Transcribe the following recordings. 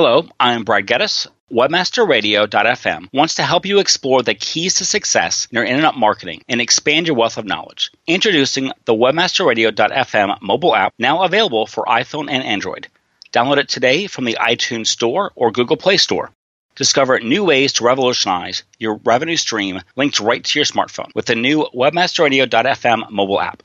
Hello, I'm Brad Geddes. WebmasterRadio.fm wants to help you explore the keys to success in your internet marketing and expand your wealth of knowledge. Introducing the WebmasterRadio.fm mobile app, now available for iPhone and Android. Download it today from the iTunes Store or Google Play Store. Discover new ways to revolutionize your revenue stream linked right to your smartphone with the new WebmasterRadio.fm mobile app.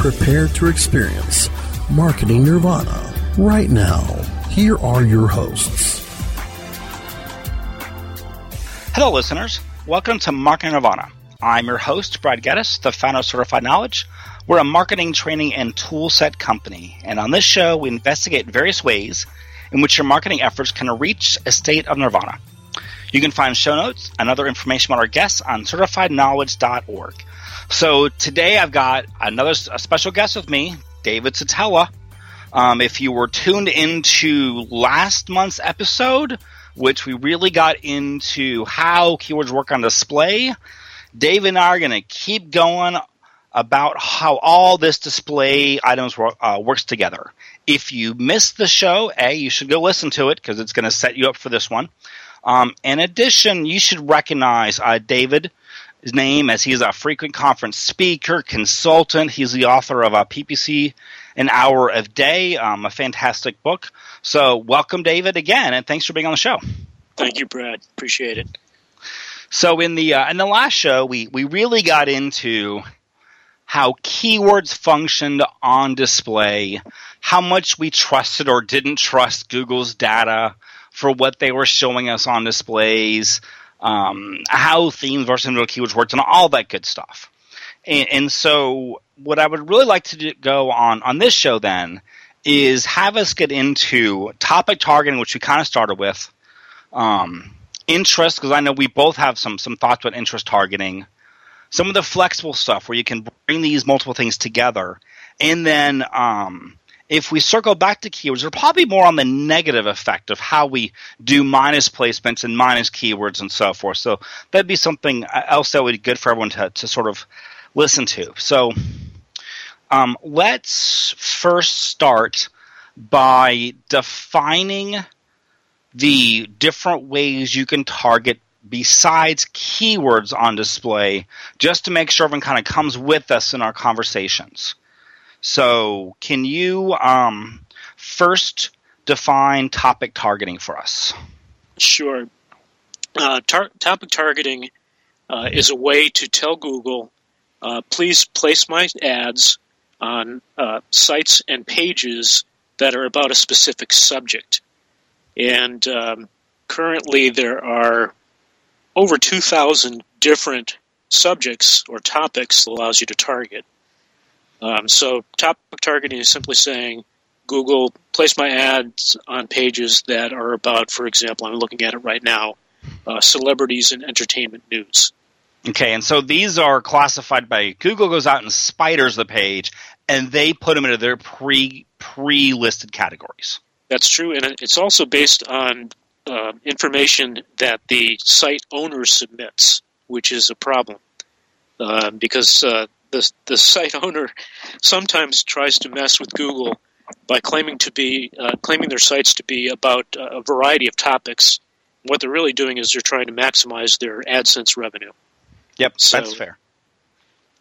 Prepare to experience Marketing Nirvana right now. Here are your hosts. Hello, listeners. Welcome to Marketing Nirvana. I'm your host, Brad Geddes, the founder of Certified Knowledge. We're a marketing, training, and toolset company. And on this show, we investigate various ways in which your marketing efforts can reach a state of nirvana. You can find show notes and other information about our guests on certifiedknowledge.org. So today I've got another special guest with me, David Szetela. Um, if you were tuned into last month's episode, which we really got into how keywords work on display, Dave and I are going to keep going about how all this display items uh, works together. If you missed the show, A, you should go listen to it because it's going to set you up for this one. Um, in addition, you should recognize uh, David his name as he is a frequent conference speaker, consultant. He's the author of a PPC An Hour of Day, um, a fantastic book. So, welcome, David, again, and thanks for being on the show. Thank you, Brad. Appreciate it. So, in the uh, in the last show, we we really got into how keywords functioned on display, how much we trusted or didn't trust Google's data for what they were showing us on displays um, how themes versus individual keywords worked, and all that good stuff. And, and, so, what I would really like to do, go on on this show then is have us get into topic targeting, which we kind of started with, um, interest, because I know we both have some some thoughts about interest targeting, some of the flexible stuff where you can bring these multiple things together, and then um, if we circle back to keywords, we're probably more on the negative effect of how we do minus placements and minus keywords and so forth. So that'd be something else that would be good for everyone to, to sort of listen to. So um, let's first start by defining the different ways you can target besides keywords on display, just to make sure everyone kind of comes with us in our conversations. So, can you um, first define topic targeting for us? Sure. Uh, tar- topic targeting uh, is a way to tell Google, uh, please place my ads on uh, sites and pages that are about a specific subject. And um, currently, there are over 2,000 different subjects or topics that allows you to target. Um, so topic targeting is simply saying, Google, place my ads on pages that are about, for example, I'm looking at it right now, uh, celebrities and entertainment news. Okay, and so these are classified by Google goes out and spiders the page, and they put them into their pre pre listed categories. That's true, and it's also based on uh, information that the site owner submits, which is a problem uh, because uh, the the site owner sometimes tries to mess with Google by claiming to be uh, claiming their sites to be about a variety of topics. What they're really doing is they're trying to maximize their AdSense revenue. Yep, so that's fair.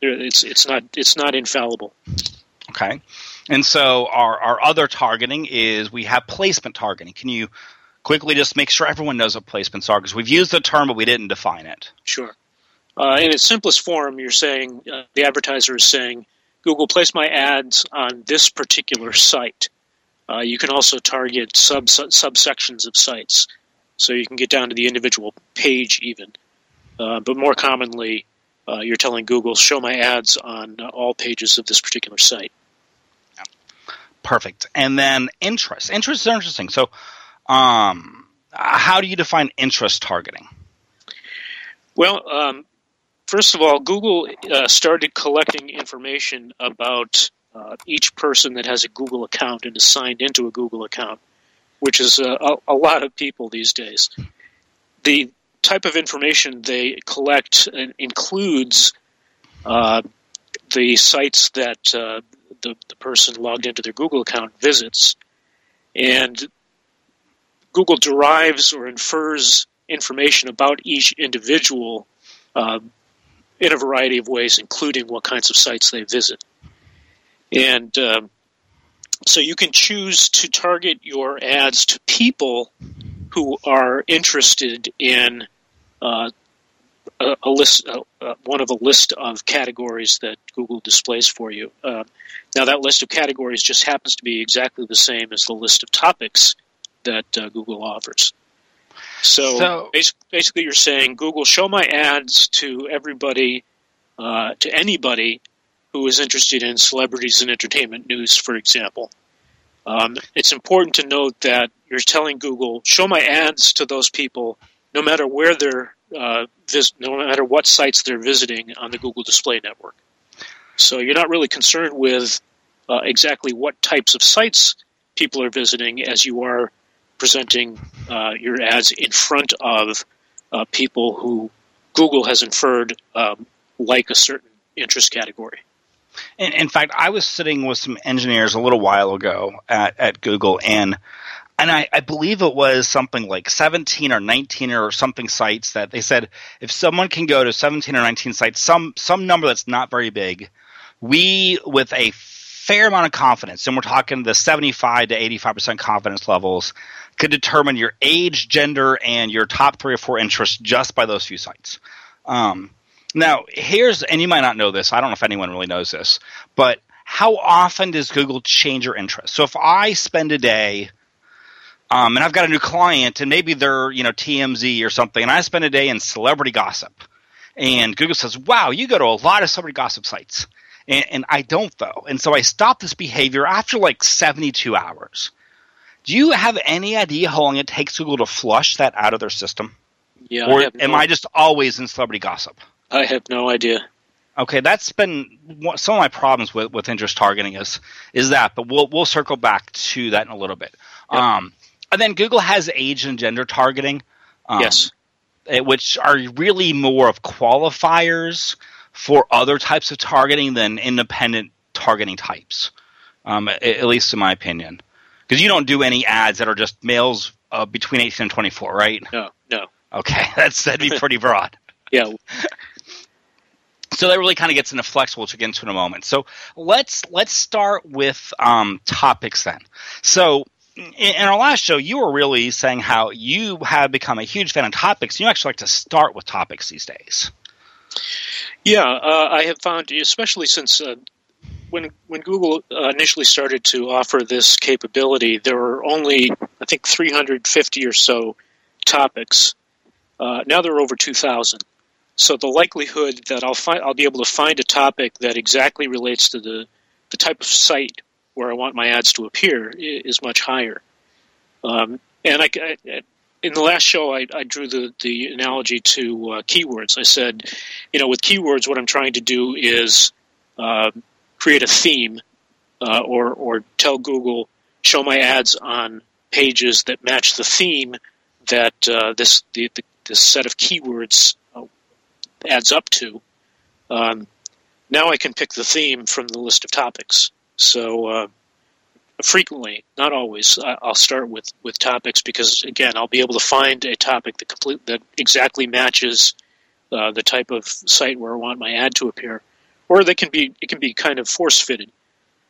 It's it's not it's not infallible. Okay, and so our our other targeting is we have placement targeting. Can you quickly just make sure everyone knows what placements are because we've used the term but we didn't define it. Sure. Uh, in its simplest form, you're saying uh, the advertiser is saying, Google, place my ads on this particular site. Uh, you can also target sub subsections of sites, so you can get down to the individual page even. Uh, but more commonly, uh, you're telling Google, show my ads on uh, all pages of this particular site. Perfect. And then interest. Interest is interesting. So, um, how do you define interest targeting? Well, um, first of all, Google uh, started collecting information about uh, each person that has a Google account and is signed into a Google account, which is a, a, lot of people these days. The type of information they collect includes uh, the sites that uh, the, the person logged into their Google account visits. And Google derives or infers information about each individual uh, in a variety of ways, including what kinds of sites they visit. And um, so you can choose to target your ads to people who are interested in uh, a, a, list, uh, uh, one of a list of categories that Google displays for you. Uh, now, that list of categories just happens to be exactly the same as the list of topics that uh, Google offers. So, so basically, you're saying, Google, show my ads to everybody, uh, to anybody who is interested in celebrities and entertainment news, for example. Um, it's important to note that you're telling Google, show my ads to those people, no matter where they're, uh, vis- no matter what sites they're visiting on the Google Display Network. So you're not really concerned with uh, exactly what types of sites people are visiting as you are presenting uh, your ads in front of uh, people who Google has inferred um, like a certain interest category. In, in, fact, I was sitting with some engineers a little while ago at, at Google, and and I, I, believe it was something like 17 or 19 or something sites that they said if someone can go to 17 or 19 sites, some some number that's not very big, we with a fair amount of confidence, and we're talking the 75 to 85 percent confidence levels, could determine your age, gender, and your top three or four interests just by those few sites. Um, now, here's, and you might not know this, I don't know if anyone really knows this, but how often does Google change your interest? So if I spend a day, um, and I've got a new client, and maybe they're, you know, TMZ or something, and I spend a day in celebrity gossip, and Google says, wow, you go to a lot of celebrity gossip sites. And, and I don't, though. And so I stop this behavior after like 72 hours. Do you have any idea how long it takes Google to flush that out of their system? Yeah. Or I am no, I just always in celebrity gossip? I have no idea. Okay, that's been some of my problems with, with interest targeting is is that, but we'll we'll circle back to that in a little bit. Yep. Um, and then Google has age and gender targeting. Um, yes. Eh, which are really more of qualifiers for other types of targeting than independent targeting types, um, at, at least in my opinion because you don't do any ads that are just males uh, between 18 and 24, right? No, no. Okay, that's that'd be pretty broad. yeah. So that really kind of gets into flex, which we'll get into in a moment. So let's let's start with um, topics then. So in, our last show, you were really saying how you have become a huge fan of topics. You actually like to start with topics these days. Yeah, uh, I have found, especially since uh, when when Google uh, initially started to offer this capability, there were only I think 350 or so topics. Uh, now there are over 2,000. So the likelihood that I'll find I'll be able to find a topic that exactly relates to the the type of site where I want my ads to appear is much higher. Um, and I, I, in the last show, I, I drew the, the analogy to uh, keywords. I said, you know, with keywords, what I'm trying to do is uh, create a theme uh, or or tell Google show my ads on pages that match the theme that uh, this the, the, this set of keywords uh, adds up to. Um, now I can pick the theme from the list of topics. So uh, frequently, not always, I'll start with, with topics because again, I'll be able to find a topic that complete that exactly matches uh, the type of site where I want my ad to appear or they can be it can be kind of force fitted.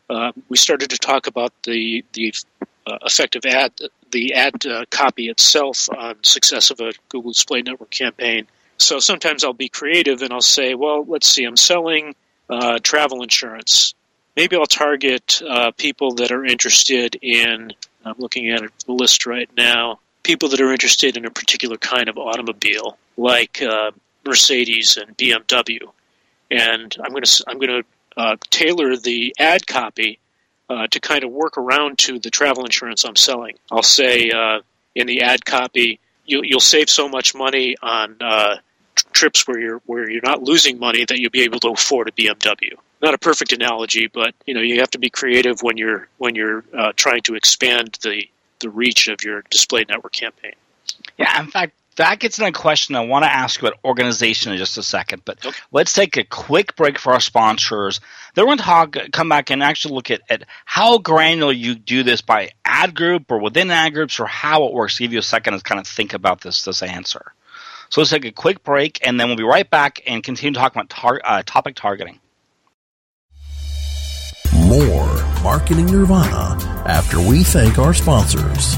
Uh, we started to talk about the the uh, effective ad the ad uh, copy itself on success of a Google Display Network campaign. So sometimes I'll be creative and I'll say, well, let's see, I'm selling uh, travel insurance. Maybe I'll target uh, people that are interested in. I'm looking at a list right now. People that are interested in a particular kind of automobile, like uh, Mercedes and BMW and I'm going to I'm going to uh, tailor the ad copy uh, to kind of work around to the travel insurance I'm selling. I'll say uh, in the ad copy, you, you'll save so much money on uh, trips where you're where you're not losing money that you'll be able to afford a BMW. Not a perfect analogy, but you know you have to be creative when you're when you're uh, trying to expand the the reach of your display network campaign. Yeah, in fact, that gets into a question I want to ask you about organization in just a second. But okay. let's take a quick break for our sponsors. Then we're going to talk, come back and actually look at, at how granular you do this by ad group or within ad groups or how it works. give you a second to kind of think about this this answer. So let's take a quick break, and then we'll be right back and continue talking about tar- uh, topic targeting. More Marketing Nirvana after we thank our sponsors.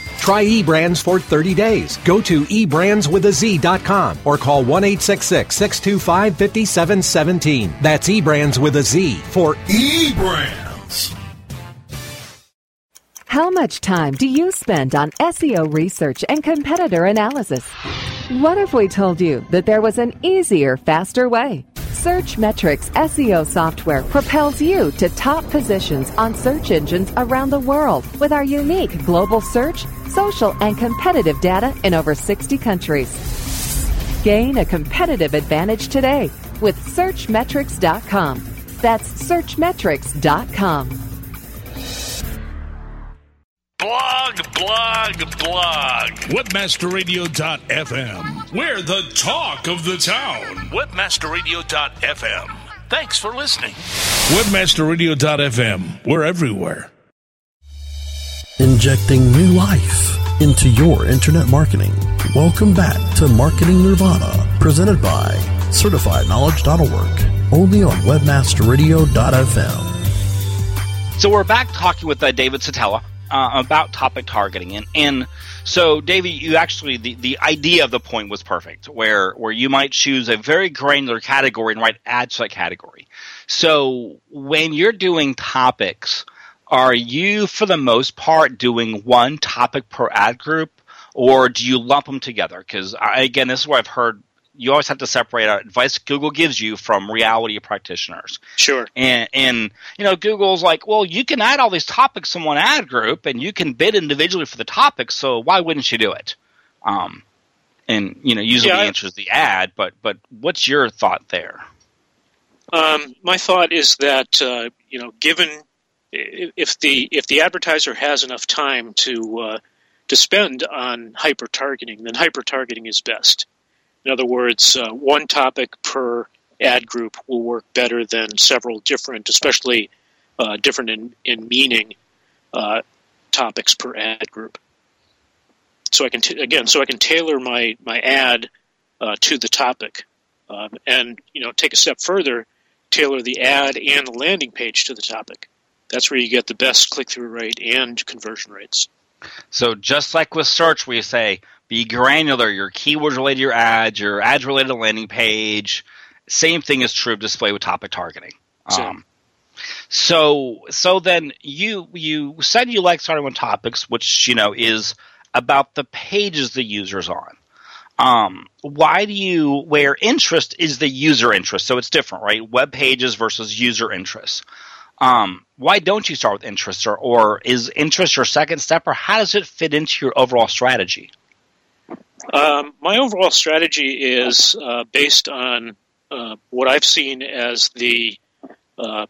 Try eBrands for 30 days. Go to eBrandsWithAZ.com or call 1 625 5717. That's eBrands with a Z for eBrands. How much time do you spend on SEO research and competitor analysis? What if we told you that there was an easier, faster way? Searchmetrics SEO software propels you to top positions on search engines around the world with our unique global search, social, and competitive data in over 60 countries. Gain a competitive advantage today with Searchmetrics.com. That's Searchmetrics.com. Blog, blog, blog. Webmasterradio.fm. We're the talk of the town. Webmasterradio.fm. Thanks for listening. Webmasterradio.fm. We're everywhere. Injecting new life into your internet marketing. Welcome back to Marketing Nirvana, presented by CertifiedKnowledge.org, only on WebmasterRadio.fm. So we're back talking with uh, David Szetela uh, about topic targeting, and and so David, you actually the, the idea of the point was perfect, where where you might choose a very granular category and write ads to that category. So when you're doing topics, are you for the most part doing one topic per ad group, or do you lump them together? Because again, this is where I've heard you always have to separate out advice Google gives you from reality practitioners. Sure. And and you know, Google's like, well, you can add all these topics in one ad group, and you can bid individually for the topics. So why wouldn't you do it? Um, and you know, usually yeah, the answer is the ad. But but what's your thought there? Um, my thought is that uh, you know, given if the if the advertiser has enough time to uh, to spend on hyper targeting, then hyper targeting is best. In other words, uh, one topic per ad group will work better than several different, especially uh, different in, in meaning, uh, topics per ad group. So I can t- again, so I can tailor my my ad uh, to the topic, um, and you know, take a step further, tailor the ad and the landing page to the topic. That's where you get the best click through rate and conversion rates. So just like with search, you say be granular. Your keywords related to your ads, your ads related to landing page. Same thing is true of display with topic targeting. Um, so so then you you said you like starting with topics, which you know is about the pages the user's on. Um, why do you where interest is the user interest? So it's different, right? Web pages versus user interest. Um, why don't you start with interest, or, or is interest your second step, or how does it fit into your overall strategy? Um, my overall strategy is uh, based on uh, what I've seen as the uh,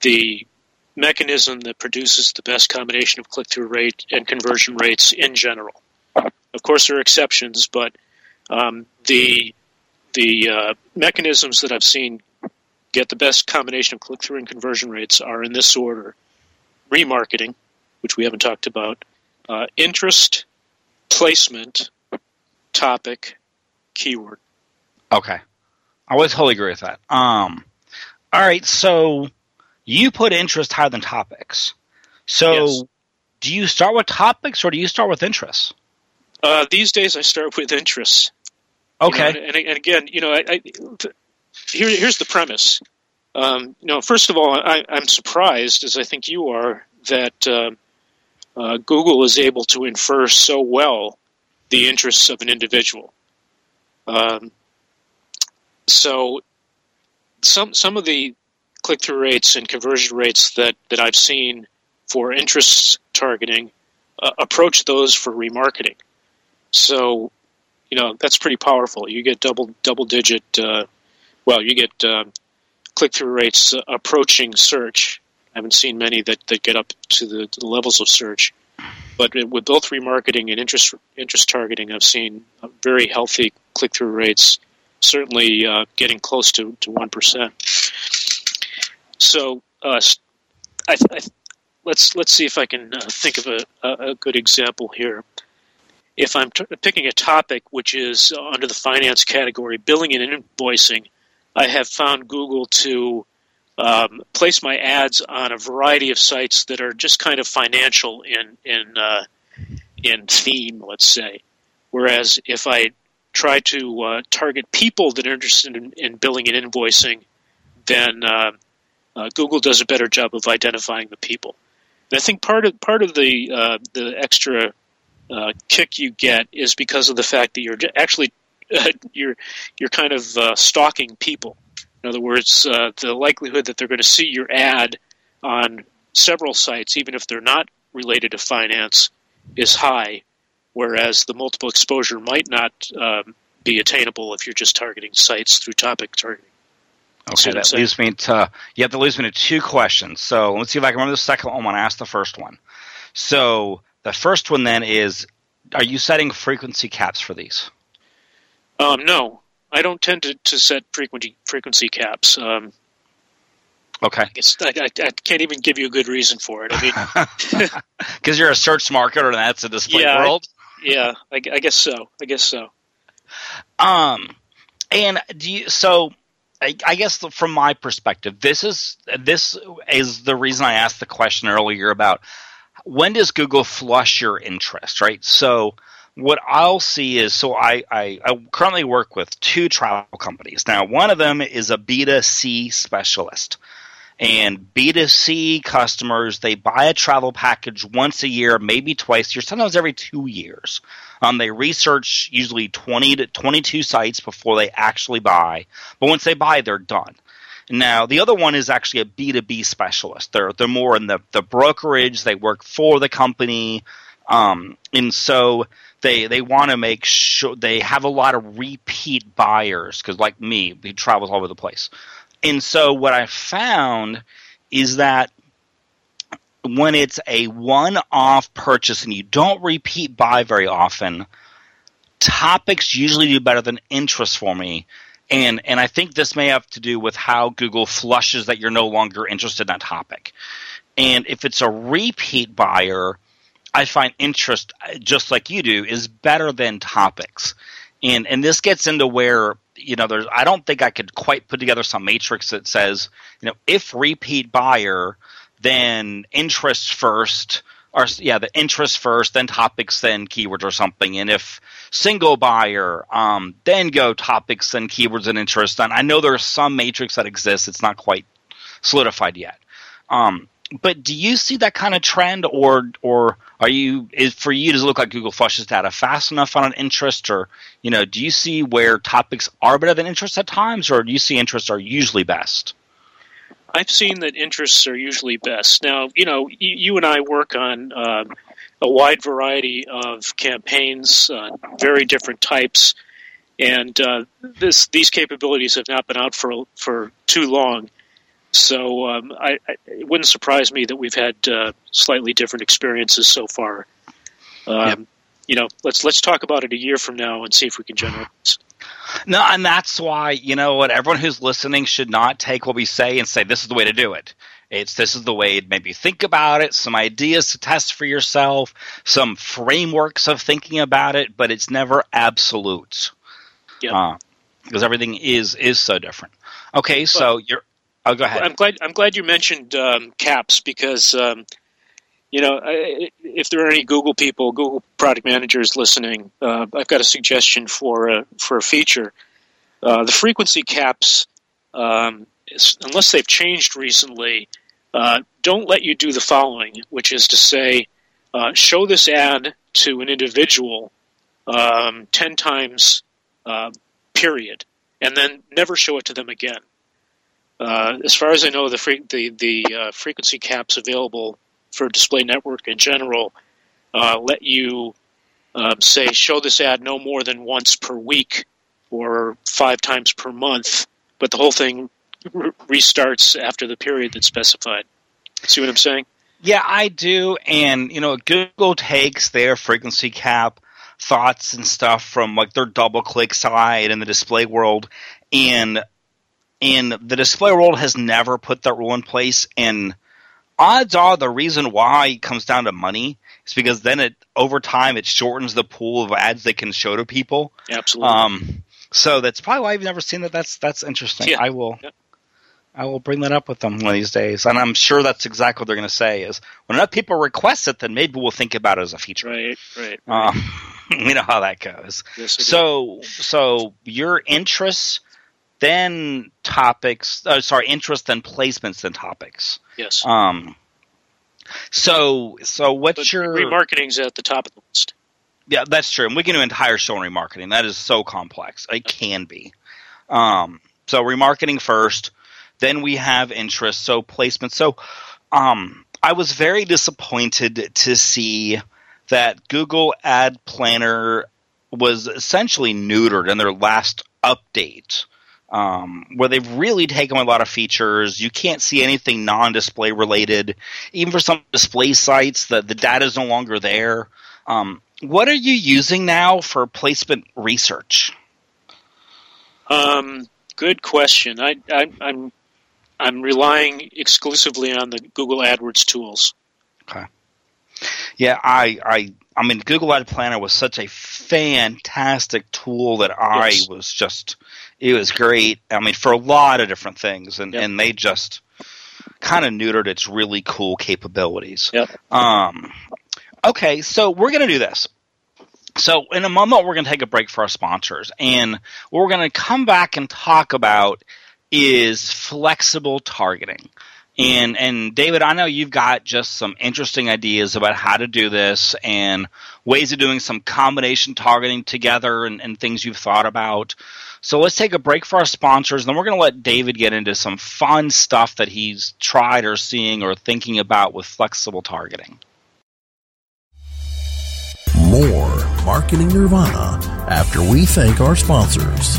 the mechanism that produces the best combination of click through rate and conversion rates in general. Of course, there are exceptions, but um, the the uh, mechanisms that I've seen get the best combination of click through and conversion rates are in this order: remarketing, which we haven't talked about, uh, interest, placement, topic, keyword. Okay, I would totally agree with that. Um, all right, so you put interest higher than topics. So, yes. do you start with topics or do you start with interests? Uh, these days, I start with interests. Okay. You know, and, and, again, you know, I, I, here, here's the premise. Um, you know, first of all, I, am surprised, as I think you are, that uh, uh, Google is able to infer so well the interests of an individual. Um, so, some some of the click through rates and conversion rates that, that I've seen for interest targeting uh, approach those for remarketing. So, you know, that's pretty powerful. You get double double digit, uh, well, you get uh, click through rates approaching search. I haven't seen many that, that get up to the, to the levels of search. But with both remarketing and interest interest targeting, I've seen very healthy click through rates, certainly uh, getting close to, to 1%. So uh, I, I, let's let's see if I can uh, think of a, a, good example here. If I'm t- picking a topic which is under the finance category, billing and invoicing, I have found Google to um, place my ads on a variety of sites that are just kind of financial in in uh, in theme, let's say. Whereas if I try to uh, target people that are interested in, in billing and invoicing, then uh, uh, Google does a better job of identifying the people. And I think part of part of the uh, the extra uh, kick you get is because of the fact that you're actually you're you're kind of stalking people. In other words, uh, the likelihood that they're going to see your ad on several sites, even if they're not related to finance, is high. Whereas the multiple exposure might not um, be attainable if you're just targeting sites through topic targeting. Okay, that leaves me to yeah, that leaves me to two questions. So let's see if I can remember the second one when I asked the first one. So the first one then is are you setting frequency caps for these? Um, no. I don't tend to, to set frequency frequency caps. Um, okay. I, I, I, can't even give you a good reason for it. I mean, because you're a search marketer and that's a display yeah, world. yeah, I, I guess so. I guess so. Um, and do you so? I, I, guess from my perspective, this is this is the reason I asked the question earlier about when does Google flush your interest, right? So what I'll see is so I, I, I currently work with two travel companies. Now, one of them is a B2C specialist. And B2C customers, they buy a travel package once a year, maybe twice a year, sometimes every two years. Um, they research usually 20 to 22 sites before they actually buy. But once they buy, they're done. Now, the other one is actually a B2B specialist. They're, they're more in the, the brokerage. They work for the company. Um, and so they, they want to make sure they have a lot of repeat buyers because like me, he travels all over the place. And so what I found is that when it's a one off purchase and you don't repeat buy very often, topics usually do better than interest for me. And and I think this may have to do with how Google flushes that you're no longer interested in that topic. And if it's a repeat buyer, I find interest just like you do is better than topics. And and this gets into where you know there's I don't think I could quite put together some matrix that says, you know, if repeat buyer then interest first, or yeah, the interest first, then topics, then keywords or something. And if single buyer, um, then go topics, then keywords and interest. And I know there's some matrix that exists. It's not quite solidified yet. Um, but do you see that kind of trend, or or are you is for you does it look like Google flushes data fast enough on an interest, or you know, do you see where topics are better than interests at times, or do you see interests are usually best? I've seen that interests are usually best. Now, you know, you, you and I work on uh, a wide variety of campaigns, uh, very different types, and uh, this these capabilities have not been out for for too long. So um, I, I, it wouldn't surprise me that we've had uh, slightly different experiences so far. Um, yep. You know, let's let's talk about it a year from now and see if we can generalize. No, and that's why you know what everyone who's listening should not take what we say and say this is the way to do it. It's this is the way to maybe think about it, some ideas to test for yourself, some frameworks of thinking about it, but it's never absolute. Yeah. Uh, because everything is is so different. Okay, so you're. Oh, go ahead. I'm glad. I'm glad you mentioned um, caps because um, you know if there are any Google people, Google product managers listening, uh, I've got a suggestion for a for a feature. Uh, the frequency caps, um, unless they've changed recently, uh, don't let you do the following, which is to say, uh, show this ad to an individual um, ten times uh, period, and then never show it to them again. Uh, as far as I know, the free, the the uh, frequency caps available for display network in general uh, let you um, say show this ad no more than once per week or five times per month, but the whole thing re- restarts after the period that's specified. See what I'm saying? Yeah, I do. And you know, Google takes their frequency cap thoughts and stuff from like their DoubleClick side in the display world and and the display world has never put that rule in place and odds are the reason why it comes down to money is because then it over time it shortens the pool of ads they can show to people absolutely um, so that's probably why i've never seen that that's that's interesting yeah. i will yeah. I will bring that up with them one of these days, and I'm sure that's exactly what they're going to say. Is when enough people request it, then maybe we'll think about it as a feature. Right, right. right. Um, you know how that goes. Yes, so, so your interests, then topics. Uh, sorry, interests, then placements, then topics. Yes. Um. So, so what's but your remarketing's at the top of the list? Yeah, that's true. And we can do an entire show on remarketing. That is so complex. It can be. Um. So remarketing first then we have interest, so placement. So um, I was very disappointed to see that Google Ad Planner was essentially neutered in their last update. Um, where they've really taken a lot of features. You can't see anything non-display related. Even for some display sites, the, the data is no longer there. Um, what are you using now for placement research? Um, good question. I, I, I'm I'm relying exclusively on the Google AdWords tools. Okay. Yeah, I, I, I mean, Google Ad Planner was such a fantastic tool that I yes. was just, it was great. I mean, for a lot of different things, and, yep. and they just kind of neutered its really cool capabilities. Yep. Um, okay, so we're going to do this. So in a moment, we're going to take a break for our sponsors, and what we're going to come back and talk about is flexible targeting. And and David, I know you've got just some interesting ideas about how to do this and ways of doing some combination targeting together and, and things you've thought about. So let's take a break for our sponsors, and then we're going to let David get into some fun stuff that he's tried or seeing or thinking about with flexible targeting. More Marketing Nirvana after we thank our sponsors.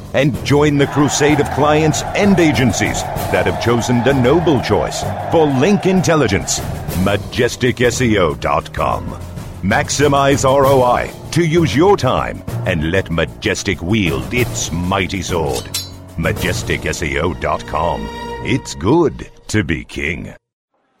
and join the crusade of clients and agencies that have chosen the noble choice for link intelligence. MajesticSEO.com. Maximize ROI to use your time and let Majestic wield its mighty sword. MajesticSEO.com. It's good to be king.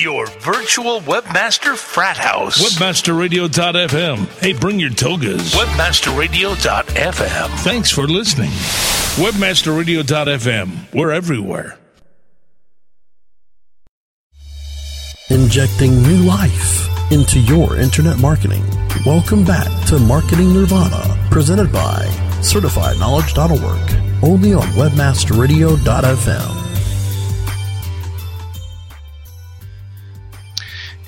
Your virtual webmaster frat house. Webmasterradio.fm. Hey, bring your togas. Webmasterradio.fm. Thanks for listening. Webmasterradio.fm. We're everywhere. Injecting new life into your internet marketing. Welcome back to Marketing Nirvana, presented by CertifiedKnowledge.org, only on WebmasterRadio.fm.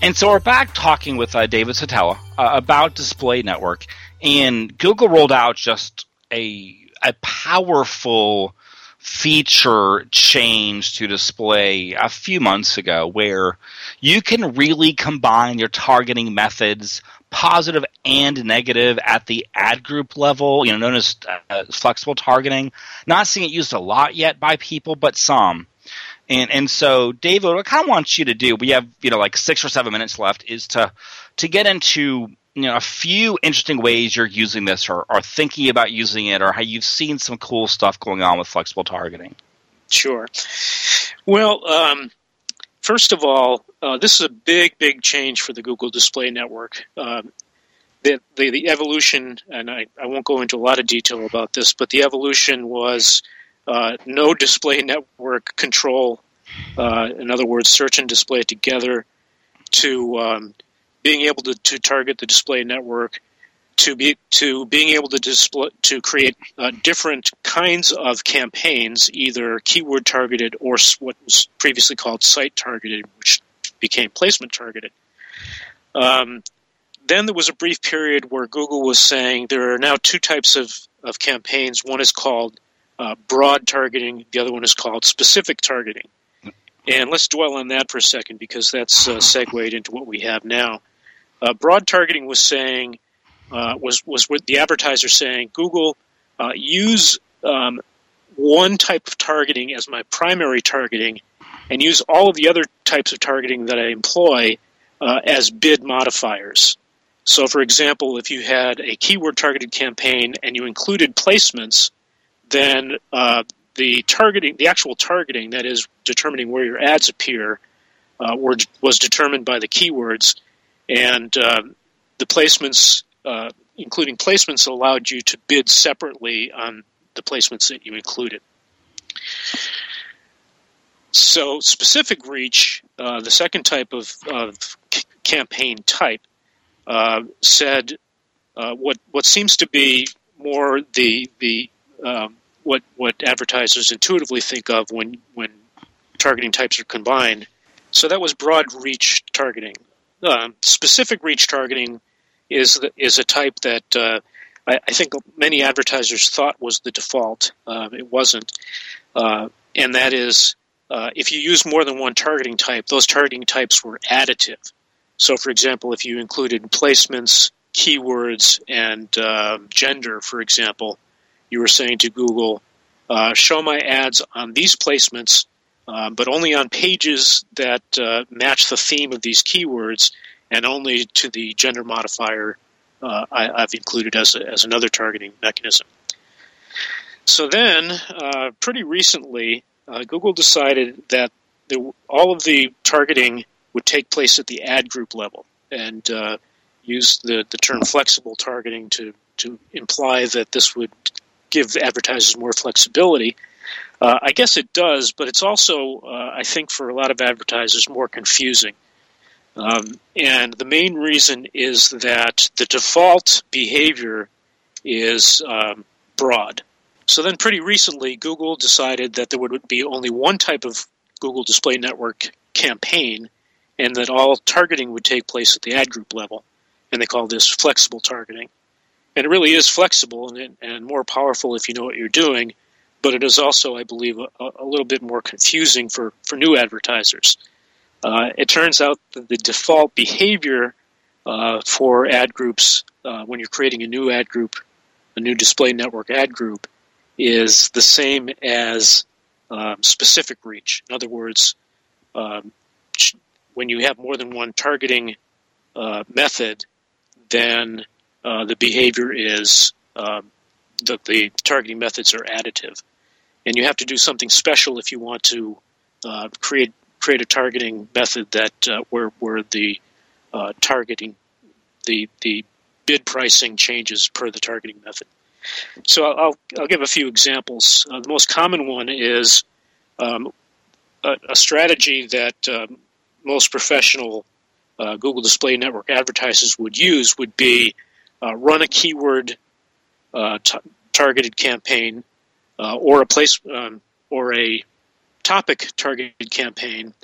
And so we're back talking with uh, David Szetela uh, about Display Network, and Google rolled out just a a powerful feature change to display a few months ago where you can really combine your targeting methods positive and negative at the ad group level you know known as uh, flexible targeting. Not seeing it used a lot yet by people but some and and so, David, what I kind of want you to do, we have you know like six or seven minutes left, is to to get into you know a few interesting ways you're using this, or, or thinking about using it, or how you've seen some cool stuff going on with flexible targeting. Sure. Well, um, first of all, uh, this is a big, big change for the Google Display Network. Um, the, the, the evolution, and I, I won't go into a lot of detail about this, but the evolution was uh, no display network control. Uh, in other words, search and display together to um, being able to, to target the display network to be to being able to display to create uh, different kinds of campaigns, either keyword targeted or what was previously called site targeted, which became placement targeted. Um, then there was a brief period where Google was saying there are now two types of, of campaigns. One is called uh, broad targeting. The other one is called specific targeting. And let's dwell on that for a second because that's uh, segued into what we have now. Uh, broad targeting was saying uh, was was what the advertiser saying Google uh, use um, one type of targeting as my primary targeting, and use all of the other types of targeting that I employ uh, as bid modifiers. So, for example, if you had a keyword targeted campaign and you included placements, then uh, the targeting, the actual targeting, that is determining where your ads appear, uh, were, was determined by the keywords, and uh, the placements, uh, including placements, allowed you to bid separately on the placements that you included. So, specific reach, uh, the second type of, of c- campaign type, uh, said what what seems to be more the the um, what what advertisers intuitively think of when when targeting types are combined. So that was broad reach targeting. Uh, specific reach targeting is is a type that uh, I, I, think many advertisers thought was the default. Uh, it wasn't, uh, and that is uh, if you use more than one targeting type, those targeting types were additive. So, for example, if you included placements, keywords, and uh, gender, for example, you were saying to Google, uh, show my ads on these placements, uh, but only on pages that uh, match the theme of these keywords, and only to the gender modifier uh, I, have included as, a, as another targeting mechanism. So then, uh, pretty recently, uh, Google decided that the, all of the targeting would take place at the ad group level, and use the, the term flexible targeting to, to imply that this would give advertisers more flexibility. Uh, I guess it does, but it's also, uh, I think, for a lot of advertisers, more confusing. Um, and the main reason is that the default behavior is um, broad. So then, pretty recently, Google decided that there would be only one type of Google Display Network campaign, and that all targeting would take place at the ad group level. And they call this flexible targeting. And it really is flexible and, and more powerful if you know what you're doing, but it is also, I believe, a, a little bit more confusing for, for new advertisers. Uh, it turns out that the default behavior uh, for ad groups uh, when you're creating a new ad group, a new display network ad group, is the same as um, specific reach. In other words, um, when you have more than one targeting uh, method, then uh, the behavior is um, that the targeting methods are additive, and you have to do something special if you want to uh, create create a targeting method that uh, where where the uh, targeting the the bid pricing changes per the targeting method. So I'll I'll give a few examples. Uh, the most common one is um, a, a, strategy that um, most professional uh, Google Display Network advertisers would use would be uh, run a keyword uh, t- targeted campaign uh, or a place um, or a topic targeted campaign.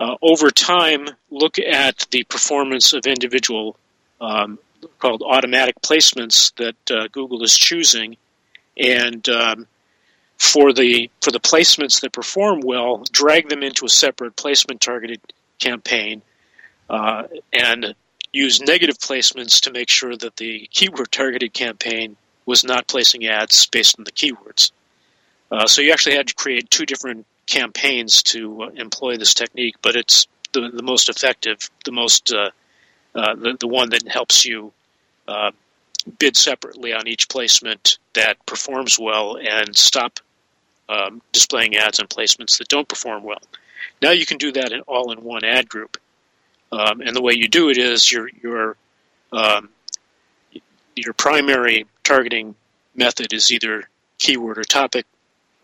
Uh, over time, look at the performance of individual um, called automatic placements that uh, Google is choosing, and um, for the for the placements that perform well, drag them into a separate placement targeted campaign, uh, and use negative placements to make sure that the keyword targeted campaign was not placing ads based on the keywords. Uh, so you actually had to create two different campaigns to uh, employ this technique, but it's the, the most effective, the most uh, uh, the, the one that helps you uh, bid separately on each placement that performs well and stop um, displaying ads on placements that don't perform well. Now you can do that in, all in one ad group. Um, and the way you do it is your your um, your primary targeting method is either keyword or topic.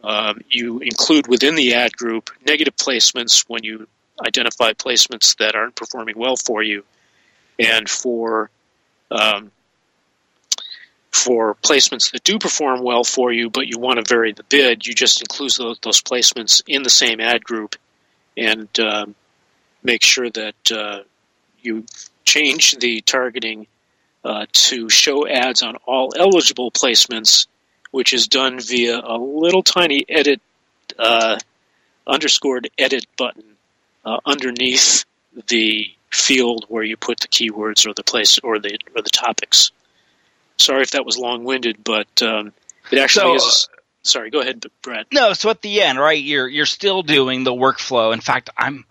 Um, you include within the ad group negative placements when you identify placements that aren't performing well for you, and for um, for placements that do perform well for you, but you want to vary the bid, you just include those, those placements in the same ad group and um, make sure that uh, you change the targeting uh, to show ads on all eligible placements, which is done via a little tiny edit uh, underscored edit button uh, underneath the field where you put the keywords or the place or the or the topics. Sorry if that was long winded, but um, it actually so, is. Sorry, go ahead, Brad. No, so at the end, right? You're you're still doing the workflow. In fact, I'm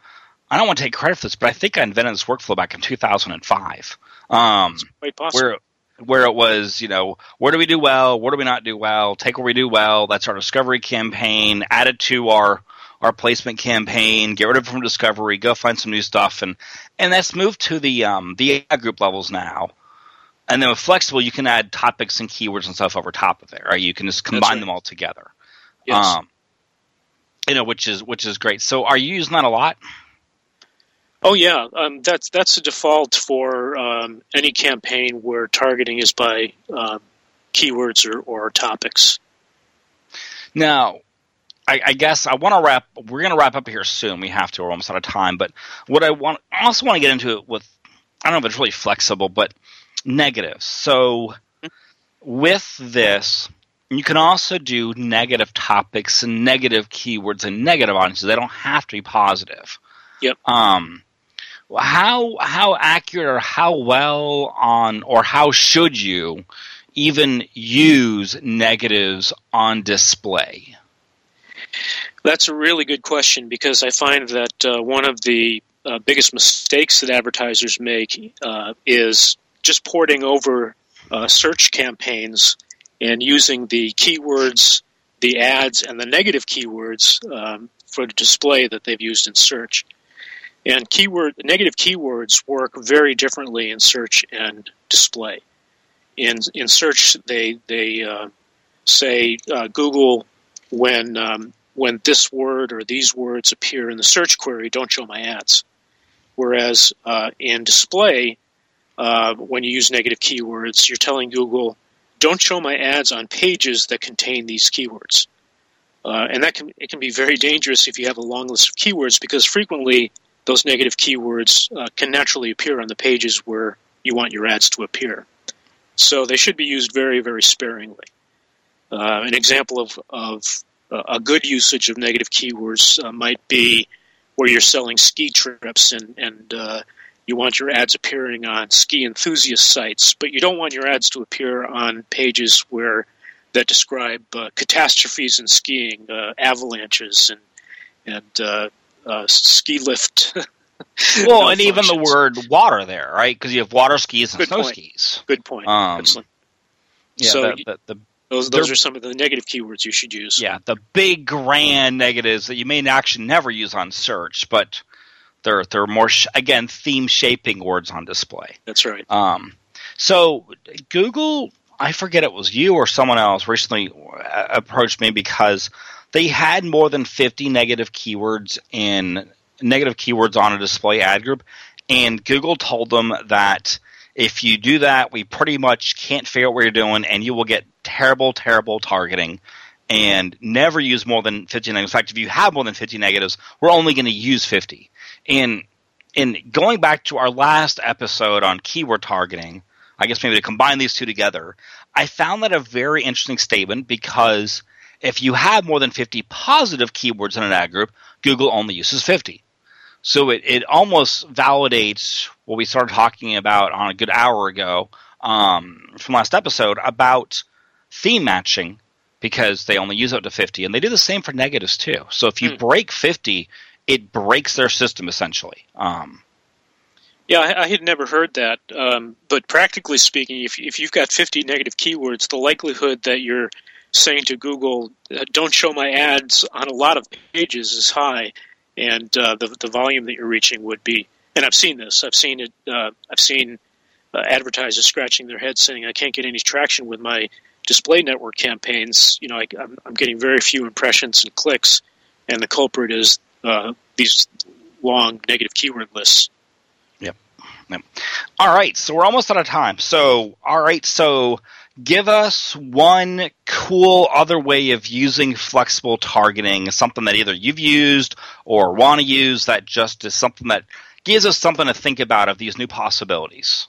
I don't want to take credit for this, but I think I invented this workflow back in 2005. Um. Where where it was, you know, where do we do well? Where do we not do well? Take where we do well. That's our discovery campaign. Add it to our our placement campaign. Get rid of it from discovery. Go find some new stuff, and and that's moved to the um, the group levels now. And then with flexible, you can add topics and keywords and stuff over top of it, right? You can just combine right. them all together. Yes. Um, you know, which is which is great. So, are you using that a lot? Oh yeah, um, that's that's the default for um, any campaign where targeting is by um, keywords or, or topics. Now, I, I guess I want to wrap. We're going to wrap up here soon. We have to. We're almost out of time. But what I want, I also want to get into it with. I don't know if it's really flexible, but negatives. So with this, you can also do negative topics and negative keywords and negative audiences. They don't have to be positive. Yep. Um, how how accurate or how well on or how should you even use negatives on display? That's a really good question because I find that uh, one of the uh, biggest mistakes that advertisers make uh, is just porting over uh, search campaigns and using the keywords, the ads, and the negative keywords um, for the display that they've used in search. And keyword negative keywords work very differently in search and display. In in search, they they uh, say uh, Google when um, when this word or these words appear in the search query, don't show my ads. Whereas uh, in display, uh, when you use negative keywords, you're telling Google, don't show my ads on pages that contain these keywords. Uh, and that can it can be very dangerous if you have a long list of keywords because frequently those negative keywords uh, can naturally appear on the pages where you want your ads to appear. So they should be used very, very sparingly. Uh, an example of, of uh, a good usage of negative keywords uh, might be where you're selling ski trips and, and uh, you want your ads appearing on ski enthusiast sites, but you don't want your ads to appear on pages where that describe uh, catastrophes in skiing, uh, avalanches, and and uh, ski lift. well, and even the word water there, right? Because you have water skis and Good snow point. skis. Good point. Um, Excellent. Yeah, So the, the, the, Those those they're- some of the negative keywords you should use. yeah, the big grand negatives that you may actually never use on search, but they're they're more sh- again theme shaping words on display. That's right. Um, so Google, I forget it was you or someone else recently uh, approached me because they had more than 50 negative keywords in negative keywords on a display ad group, and Google told them that if you do that, we pretty much can't figure out what you're doing, and you will get terrible, terrible targeting. And never use more than 50 negatives. In fact, if you have more than 50 negatives, we're only going to use 50. And in going back to our last episode on keyword targeting, I guess maybe to combine these two together, I found that a very interesting statement because if you have more than 50 positive keywords in an ad group, Google only uses 50. So it, it almost validates what we started talking about on a good hour ago um, from last episode about theme matching because they only use up to 50 and they do the same for negatives too. So if you break 50, it breaks their system essentially. Um, Yeah, I, I had never heard that. Um, but practically speaking, if, if you've got 50 negative keywords, the likelihood that you're saying to Google, uh, don't show my ads on a lot of pages is high, and uh, the, the volume that you're reaching would be. And I've seen this. I've seen it. Uh, I've seen uh, advertisers scratching their heads saying, "I can't get any traction with my display network campaigns. You know, I, I'm, I'm getting very few impressions and clicks, and the culprit is uh, these long negative keyword lists." Yep. Yep. All right, so we're almost out of time. So, all right, so give us one cool other way of using flexible targeting, something that either you've used or want to use that just is something that gives us something to think about of these new possibilities.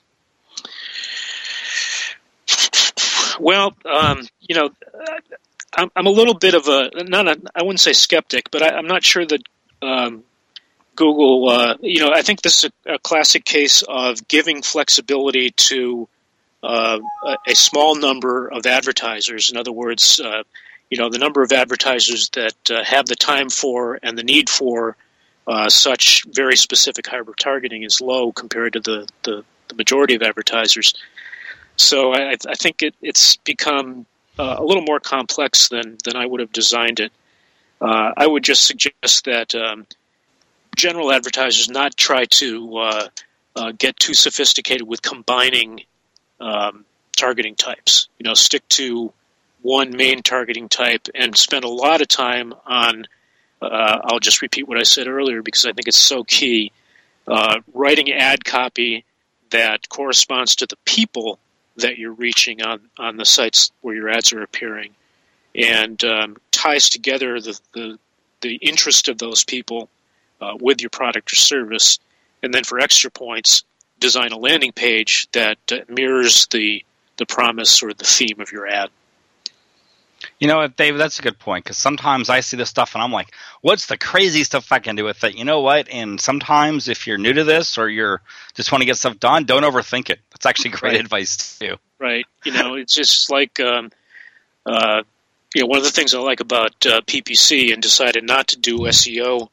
Well, um, you know, uh, I'm, I'm a little bit of a not a I wouldn't say skeptic, but I, I'm not sure that um, Google. Uh, you know, I think this is a, a classic case of giving flexibility to uh, a, small number of advertisers. In other words, uh, you know, the number of advertisers that uh, have the time for and the need for uh, such very specific hyper targeting is low compared to the, the, the majority of advertisers. So I, I think it, it's become uh, a little more complex than, than I would have designed it. I would just suggest that um, general advertisers not try to get too sophisticated with combining um, targeting types. You know, stick to one main targeting type and spend a lot of time on. Uh, I'll just repeat what I said earlier because I think it's so key. Uh, writing ad copy that corresponds to the people that you're reaching on, on the sites where your ads are appearing and um, ties together the, the, the interest of those people uh, with your product or service. And then for extra points, design a landing page that uh, mirrors the, the promise or the theme of your ad. You know what, Dave? That's a good point because sometimes I see this stuff and I'm like, "What's the crazy stuff I can do with it?" You know what? And sometimes if you're new to this or you're just want to get stuff done, don't overthink it. That's actually great Right. advice too. right? You know, it's just like um, uh, you know one of the things I like about uh, PPC and decided not to do SEO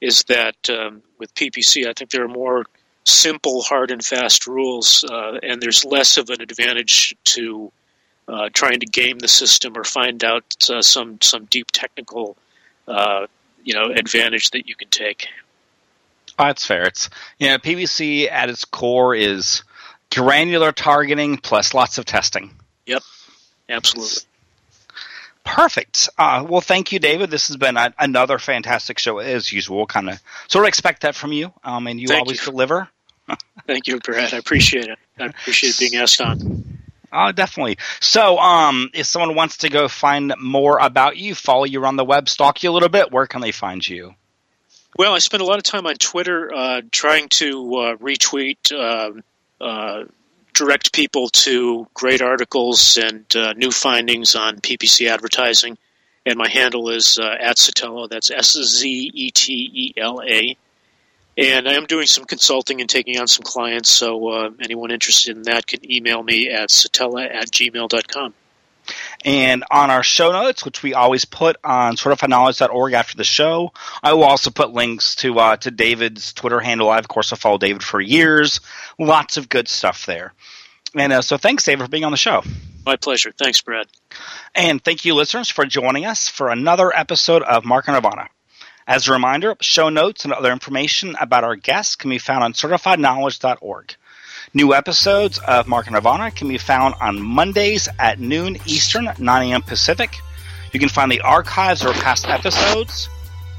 is that um, with PPC, I think there are more simple, hard and fast rules, uh, and there's less of an advantage to uh, trying to game the system or find out uh, some some deep technical uh, you know advantage that you can take. Oh, that's fair. It's you know PPC at its core is granular targeting plus lots of testing. Yep, absolutely. Perfect. Uh, well, thank you, David. This has been a, another fantastic show as usual. Kind of sort of expect that from you, um, and you Thank always you. deliver. Thank you, Brad. I appreciate it. I appreciate being asked on. Oh, definitely. So, um, if someone wants to go find more about you, follow you on the web, stalk you a little bit, where can they find you? Well, I spend a lot of time on Twitter uh, trying to uh, retweet, uh, uh, direct people to great articles and uh, new findings on PPC advertising. And my handle is uh, at Szetela. That's S Z E T E L A. And I am doing some consulting and taking on some clients. So uh, anyone interested in that can email me at szetela at gmail.com. And on our show notes, which we always put on certifiedknowledge.org after the show, I will also put links to uh, to David's Twitter handle. I, of course, have followed David for years. Lots of good stuff there. And uh, so thanks, David, for being on the show. My pleasure. Thanks, Brad. And thank you, listeners, for joining us for another episode of Marketing Nirvana. As a reminder, show notes and other information about our guests can be found on certifiedknowledge.org. New episodes of Marketing Nirvana can be found on Mondays at noon Eastern, 9 a.m. Pacific. You can find the archives or past episodes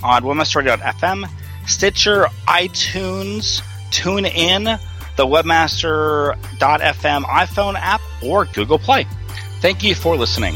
on webmasterradio.fm, Stitcher, iTunes, TuneIn, the webmaster.fm iPhone app, or Google Play. Thank you for listening.